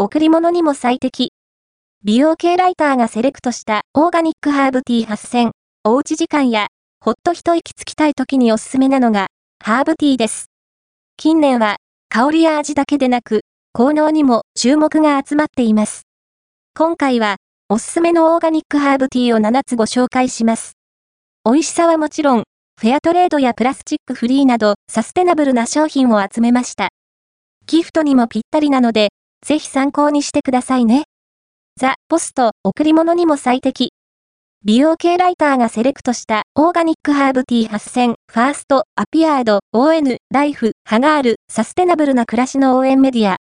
贈り物にも最適。美容系ライターがセレクトしたオーガニックハーブティー8000。おうち時間や、ほっと一息つきたい時におすすめなのが、ハーブティーです。近年は、香りや味だけでなく、効能にも注目が集まっています。今回は、おすすめのオーガニックハーブティーを7つご紹介します。美味しさはもちろん、フェアトレードやプラスチックフリーなどサステナブルな商品を集めました。ギフトにもぴったりなので、ぜひ参考にしてくださいね。ザ・ポスト、贈り物にも最適。美容系ライターがセレクトしたオーガニックハーブティー8000、ファースト、アピアード、ON、ライフ、ハガール、サステナブルな暮らしの応援メディア、